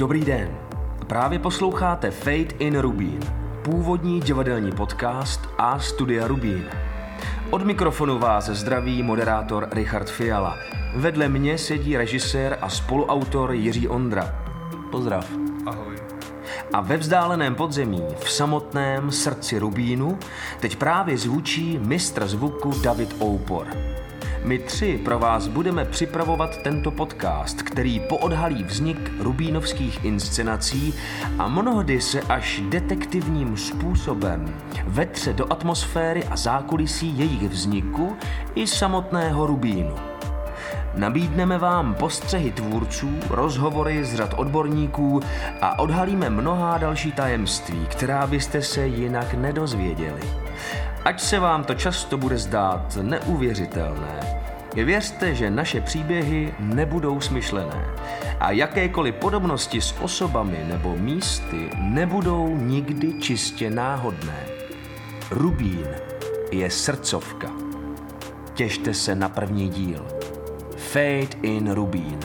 Dobrý den. Právě posloucháte Fate in Rubín, původní divadelní podcast a studia Rubín. Od mikrofonu vás zdraví moderátor Richard Fiala. Vedle mě sedí režisér a spoluautor Jiří Ondra. Pozdrav. Ahoj. A ve vzdáleném podzemí, v samotném srdci Rubínu, teď právě zvučí mistr zvuku David Oupor. My tři pro vás budeme připravovat tento podcast, který poodhalí vznik rubínovských inscenací a mnohdy se až detektivním způsobem vetře do atmosféry a zákulisí jejich vzniku i samotného Rubínu. Nabídneme vám postřehy tvůrců, rozhovory z řad odborníků a odhalíme mnohá další tajemství, která byste se jinak nedozvěděli. Ať se vám to často bude zdát neuvěřitelné, věřte, že naše příběhy nebudou smyšlené a jakékoliv podobnosti s osobami nebo místy nebudou nikdy čistě náhodné. Rubín je srdcovka. Těšte se na první díl. Fade in Rubín.